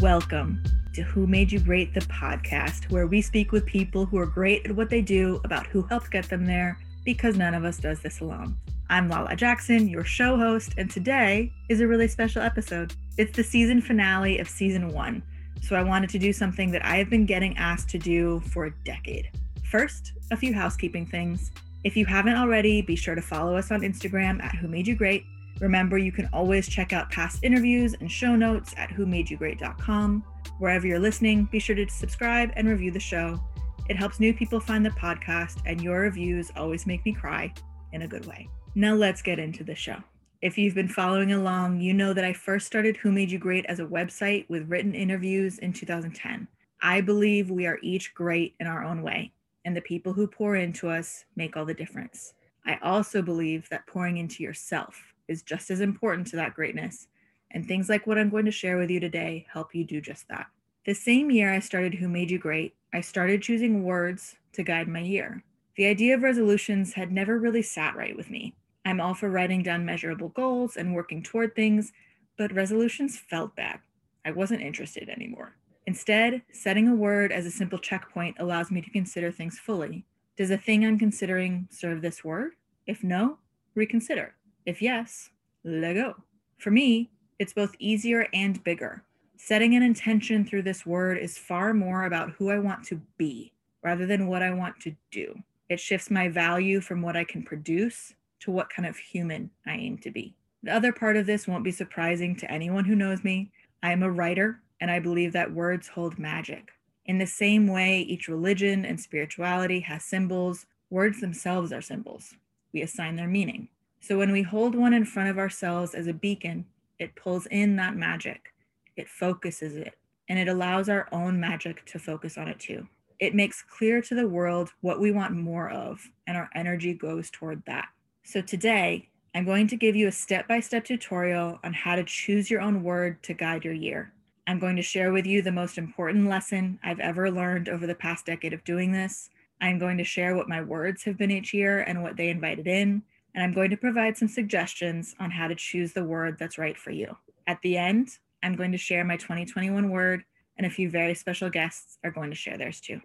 Welcome to Who Made You Great, the podcast, where we speak with people who are great at what they do, about who helped get them there, because none of us does this alone. I'm Lala Jackson, your show host, and today is a really special episode. It's the season finale of season one, so I wanted to do something that I have been getting asked to do for a decade. First, a few housekeeping things. If you haven't already, be sure to follow us on Instagram at Who Made You Great. Remember, you can always check out past interviews and show notes at whomadeyougreat.com. Wherever you're listening, be sure to subscribe and review the show. It helps new people find the podcast, and your reviews always make me cry in a good way. Now, let's get into the show. If you've been following along, you know that I first started Who Made You Great as a website with written interviews in 2010. I believe we are each great in our own way, and the people who pour into us make all the difference. I also believe that pouring into yourself is just as important to that greatness, and things like what I'm going to share with you today help you do just that. The same year I started Who Made You Great, I started choosing words to guide my year. The idea of resolutions had never really sat right with me. I'm all for writing down measurable goals and working toward things, but resolutions felt bad. I wasn't interested anymore. Instead, setting a word as a simple checkpoint allows me to consider things fully. Does the thing I'm considering serve this word? If no, reconsider. If yes, let go. For me, it's both easier and bigger. Setting an intention through this word is far more about who I want to be rather than what I want to do. It shifts my value from what I can produce to what kind of human I aim to be. The other part of this won't be surprising to anyone who knows me. I am a writer, and I believe that words hold magic. In the same way, each religion and spirituality has symbols, words themselves are symbols. We assign their meaning. So when we hold one in front of ourselves as a beacon, it pulls in that magic, it focuses it, and it allows our own magic to focus on it too. It makes clear to the world what we want more of, and our energy goes toward that. So today, I'm going to give you a step-by-step tutorial on how to choose your own word to guide your year. I'm going to share with you the most important lesson I've ever learned over the past decade of doing this. I'm going to share what my words have been each year and what they invited in. And I'm going to provide some suggestions on how to choose the word that's right for you. At the end, I'm going to share my 2021 word, and a few very special guests are going to share theirs too.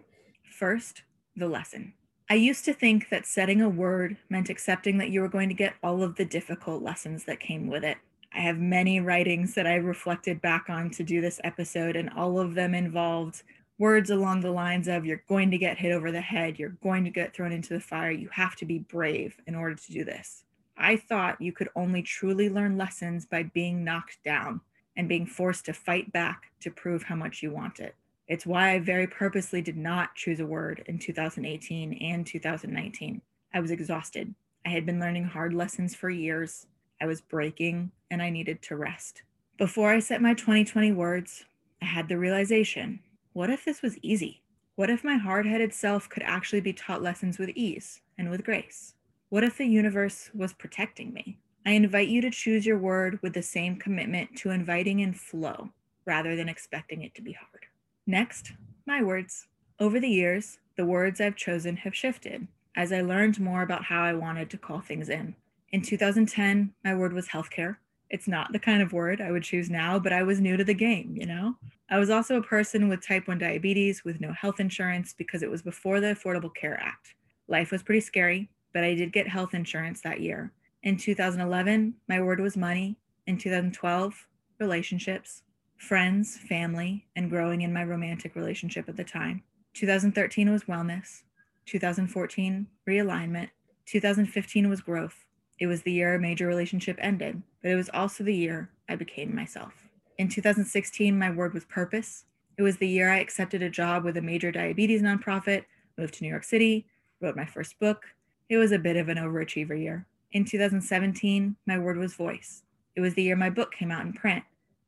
First, the lesson. I used to think that setting a word meant accepting that you were going to get all of the difficult lessons that came with it. I have many writings that I reflected back on to do this episode, and all of them involved words along the lines of you're going to get hit over the head, you're going to get thrown into the fire, you have to be brave in order to do this. I thought you could only truly learn lessons by being knocked down and being forced to fight back to prove how much you want it. It's why I very purposely did not choose a word in 2018 and 2019. I was exhausted. I had been learning hard lessons for years. I was breaking and I needed to rest. Before I set my 2020 words, I had the realization what if this was easy? What if my hard headed self could actually be taught lessons with ease and with grace? What if the universe was protecting me? I invite you to choose your word with the same commitment to inviting in flow rather than expecting it to be hard. Next, my words. Over the years, the words I've chosen have shifted as I learned more about how I wanted to call things in. In 2010, my word was healthcare. It's not the kind of word I would choose now, but I was new to the game, you know? I was also a person with type 1 diabetes with no health insurance because it was before the Affordable Care Act. Life was pretty scary, but I did get health insurance that year. In 2011, my word was money. In 2012, relationships friends, family, and growing in my romantic relationship at the time. 2013 was wellness. 2014, realignment. 2015 was growth. It was the year a major relationship ended, but it was also the year I became myself. In 2016, my word was purpose. It was the year I accepted a job with a major diabetes nonprofit, moved to New York City, wrote my first book. It was a bit of an overachiever year. In 2017, my word was voice. It was the year my book came out in print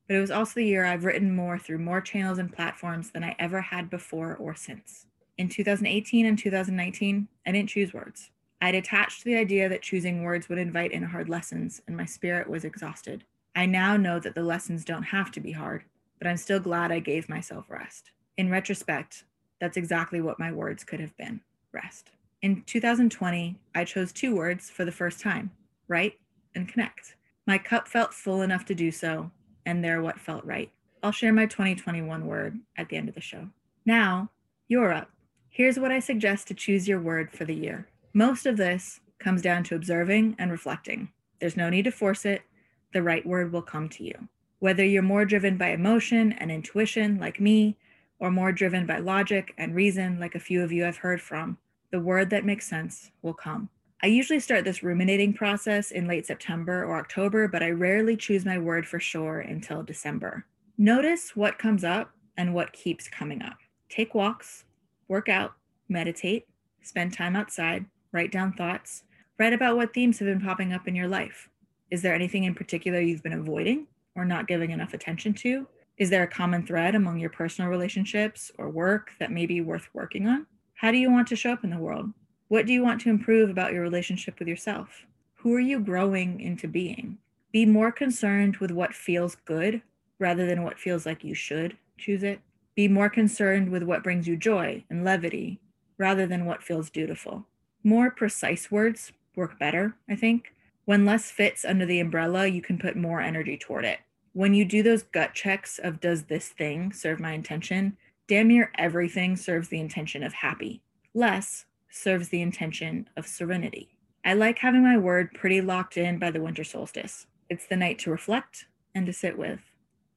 but it was also the year I've written more through more channels and platforms than I ever had before or since. In 2018 and 2019, I didn't choose words. I'd attached to the idea that choosing words would invite in hard lessons, and my spirit was exhausted. I now know that the lessons don't have to be hard, but I'm still glad I gave myself rest. In retrospect, that's exactly what my words could have been rest. In 2020, I chose two words for the first time write and connect. My cup felt full enough to do so, and they're what felt right. I'll share my 2021 word at the end of the show. Now, you're up. Here's what I suggest to choose your word for the year. Most of this comes down to observing and reflecting. There's no need to force it, the right word will come to you. Whether you're more driven by emotion and intuition, like me, or more driven by logic and reason, like a few of you I've heard from, the word that makes sense will come. I usually start this ruminating process in late September or October, but I rarely choose my word for sure until December. Notice what comes up and what keeps coming up. Take walks, work out, meditate, spend time outside, write down thoughts, write about what themes have been popping up in your life. Is there anything in particular you've been avoiding or not giving enough attention to? Is there a common thread among your personal relationships or work that may be worth working on? How do you want to show up in the world? What do you want to improve about your relationship with yourself? Who are you growing into being? Be more concerned with what feels good rather than what feels like you should choose it. Be more concerned with what brings you joy and levity rather than what feels dutiful. More precise words work better, I think. When less fits under the umbrella, you can put more energy toward it. When you do those gut checks of does this thing serve my intention, damn near everything serves the intention of happy. Less serves the intention of serenity. I like having my word pretty locked in by the winter solstice. It's the night to reflect and to sit with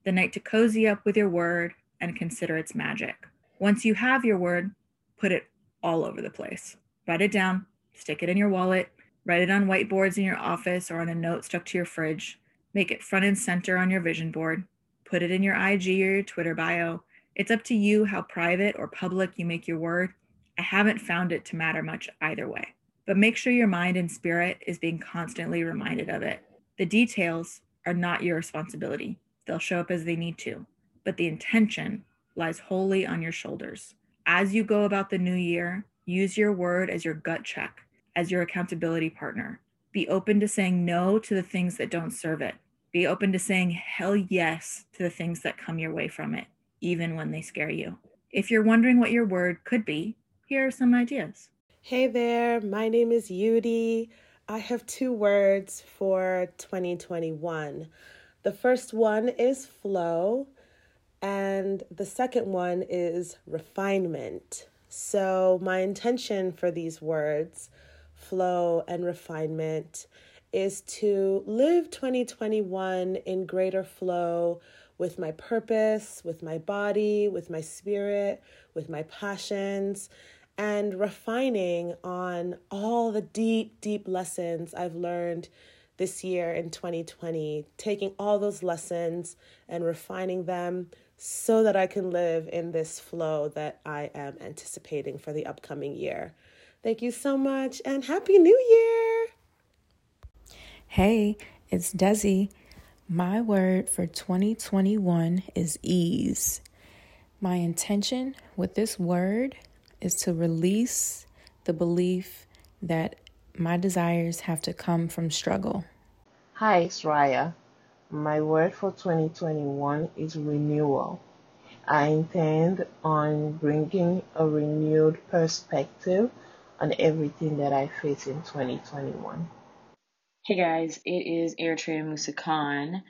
the night to cozy up with your word and consider its magic. Once you have your word, put it all over the place. Write it down, stick it in your wallet, write it on whiteboards in your office or on a note stuck to your fridge. Make it front and center on your vision board. Put it in your IG or your Twitter bio. It's up to you how private or public you make your word. I haven't found it to matter much either way. But make sure your mind and spirit is being constantly reminded of it. The details are not your responsibility. They'll show up as they need to, but the intention lies wholly on your shoulders. As you go about the new year, use your word as your gut check, as your accountability partner. Be open to saying no to the things that don't serve it. Be open to saying hell yes to the things that come your way from it, even when they scare you. If you're wondering what your word could be, here are some ideas. Hey there, my name is Yudi. I have two words for 2021. The first one is flow, and the second one is refinement. So, my intention for these words, flow and refinement, is to live 2021 in greater flow with my purpose, with my body, with my spirit, with my passions, and refining on all the deep, deep lessons I've learned this year in 2020, taking all those lessons and refining them so that I can live in this flow that I am anticipating for the upcoming year. Thank you so much and Happy New Year! Hey, it's Desi. My word for 2021 is ease. My intention with this word is to release the belief that my desires have to come from struggle. Hi, it's Raya. My word for 2021 is renewal. I intend on bringing a renewed perspective on everything that I face in 2021. Hey guys, it is Eritrea Musa Khan,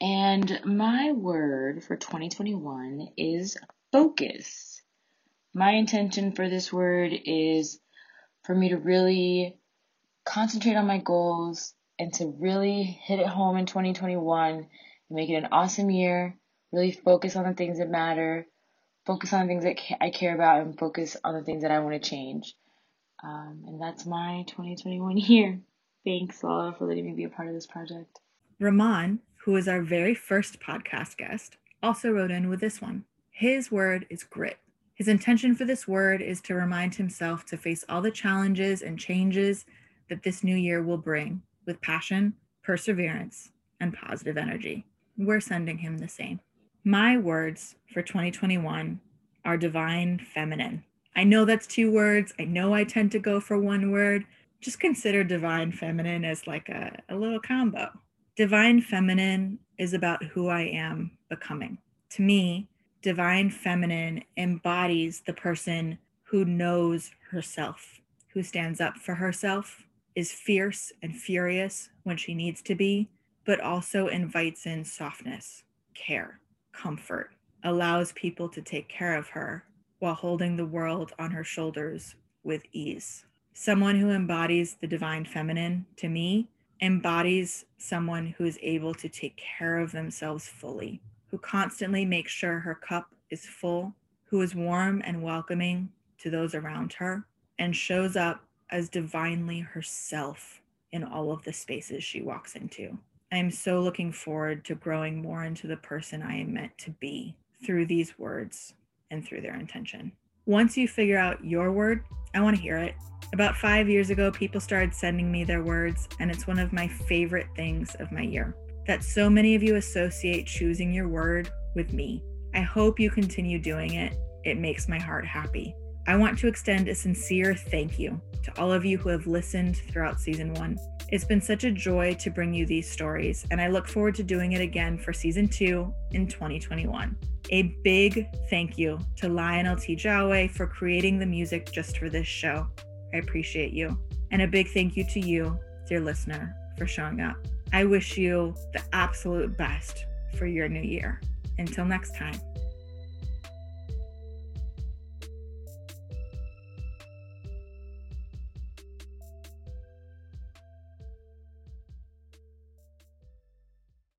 and my word for 2021 is focus. My intention for this word is for me to really concentrate on my goals and to really hit it home in 2021 and make it an awesome year. Really focus on the things that matter, focus on the things that I care about, and focus on the things that I want to change. Um, and that's my 2021 year. Thanks, Lala, for letting me be a part of this project. Rahman, who is our very first podcast guest, also wrote in with this one. His word is grit. His intention for this word is to remind himself to face all the challenges and changes that this new year will bring with passion, perseverance, and positive energy. We're sending him the same. My words for 2021 are divine feminine. I know that's two words. I know I tend to go for one word. Just consider divine feminine as like a, a little combo. Divine feminine is about who I am becoming. To me, divine feminine embodies the person who knows herself, who stands up for herself, is fierce and furious when she needs to be, but also invites in softness, care. comfort, allows people to take care of her while holding the world on her shoulders with ease. Someone who embodies the divine feminine, to me, embodies someone who is able to take care of themselves fully, who constantly makes sure her cup is full, who is warm and welcoming to those around her, and shows up as divinely herself in all of the spaces she walks into. I am so looking forward to growing more into the person I am meant to be through these words and through their intention. Once you figure out your word, I want to hear it. About five years ago, people started sending me their words, and it's one of my favorite things of my year that so many of you associate choosing your word with me. I hope you continue doing it. It makes my heart happy. I want to extend a sincere thank you to all of you who have listened throughout season one. It's been such a joy to bring you these stories, and I look forward to doing it again for season two in 2021. A big thank you to Lionel T. Jawe for creating the music just for this show. I appreciate you. And a big thank you to you, dear listener, for showing up. I wish you the absolute best for your new year. Until next time.